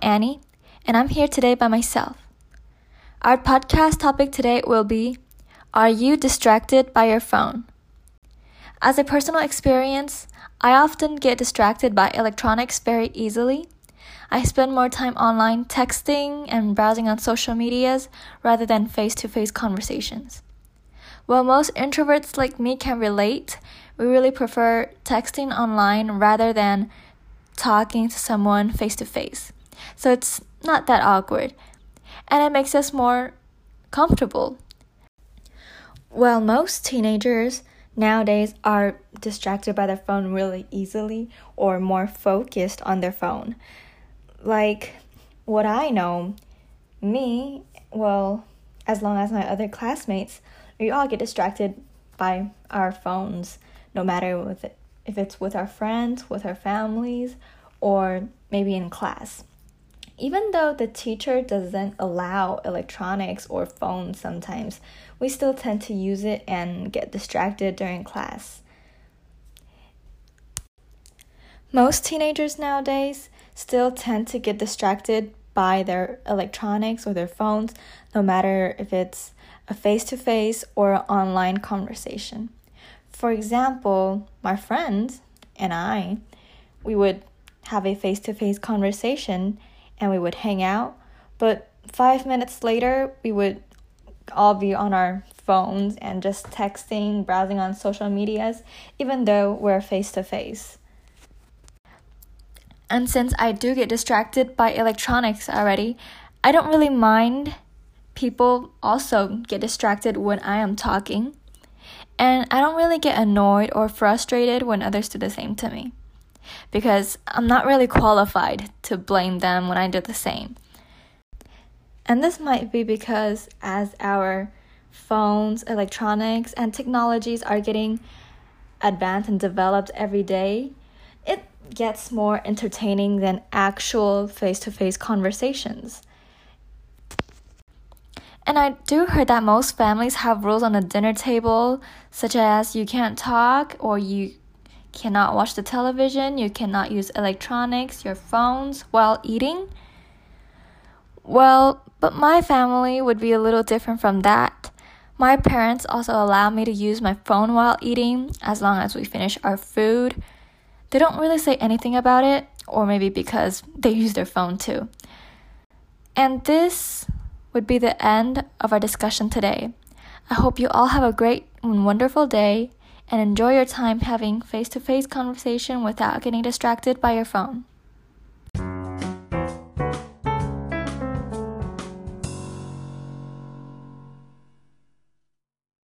Danny, and I'm here today by myself. Our podcast topic today will be Are you distracted by your phone? As a personal experience, I often get distracted by electronics very easily. I spend more time online texting and browsing on social medias rather than face to face conversations. While most introverts like me can relate, we really prefer texting online rather than talking to someone face to face. So it's not that awkward, and it makes us more comfortable. Well, most teenagers nowadays are distracted by their phone really easily or more focused on their phone. Like what I know, me, well, as long as my other classmates, we all get distracted by our phones, no matter with it, if it's with our friends, with our families, or maybe in class. Even though the teacher doesn't allow electronics or phones sometimes, we still tend to use it and get distracted during class. Most teenagers nowadays still tend to get distracted by their electronics or their phones, no matter if it's a face to face or online conversation. For example, my friends and I, we would have a face to face conversation and we would hang out. But five minutes later, we would all be on our phones and just texting, browsing on social medias, even though we're face to face. And since I do get distracted by electronics already, I don't really mind people also get distracted when I am talking. And I don't really get annoyed or frustrated when others do the same to me because I'm not really qualified to blame them when I do the same. And this might be because as our phones, electronics, and technologies are getting advanced and developed every day, it gets more entertaining than actual face to face conversations. And I do heard that most families have rules on the dinner table, such as you can't talk or you cannot watch the television, you cannot use electronics, your phones while eating. Well, but my family would be a little different from that. My parents also allow me to use my phone while eating as long as we finish our food. They don't really say anything about it, or maybe because they use their phone too. And this would be the end of our discussion today. I hope you all have a great and wonderful day and enjoy your time having face to face conversation without getting distracted by your phone.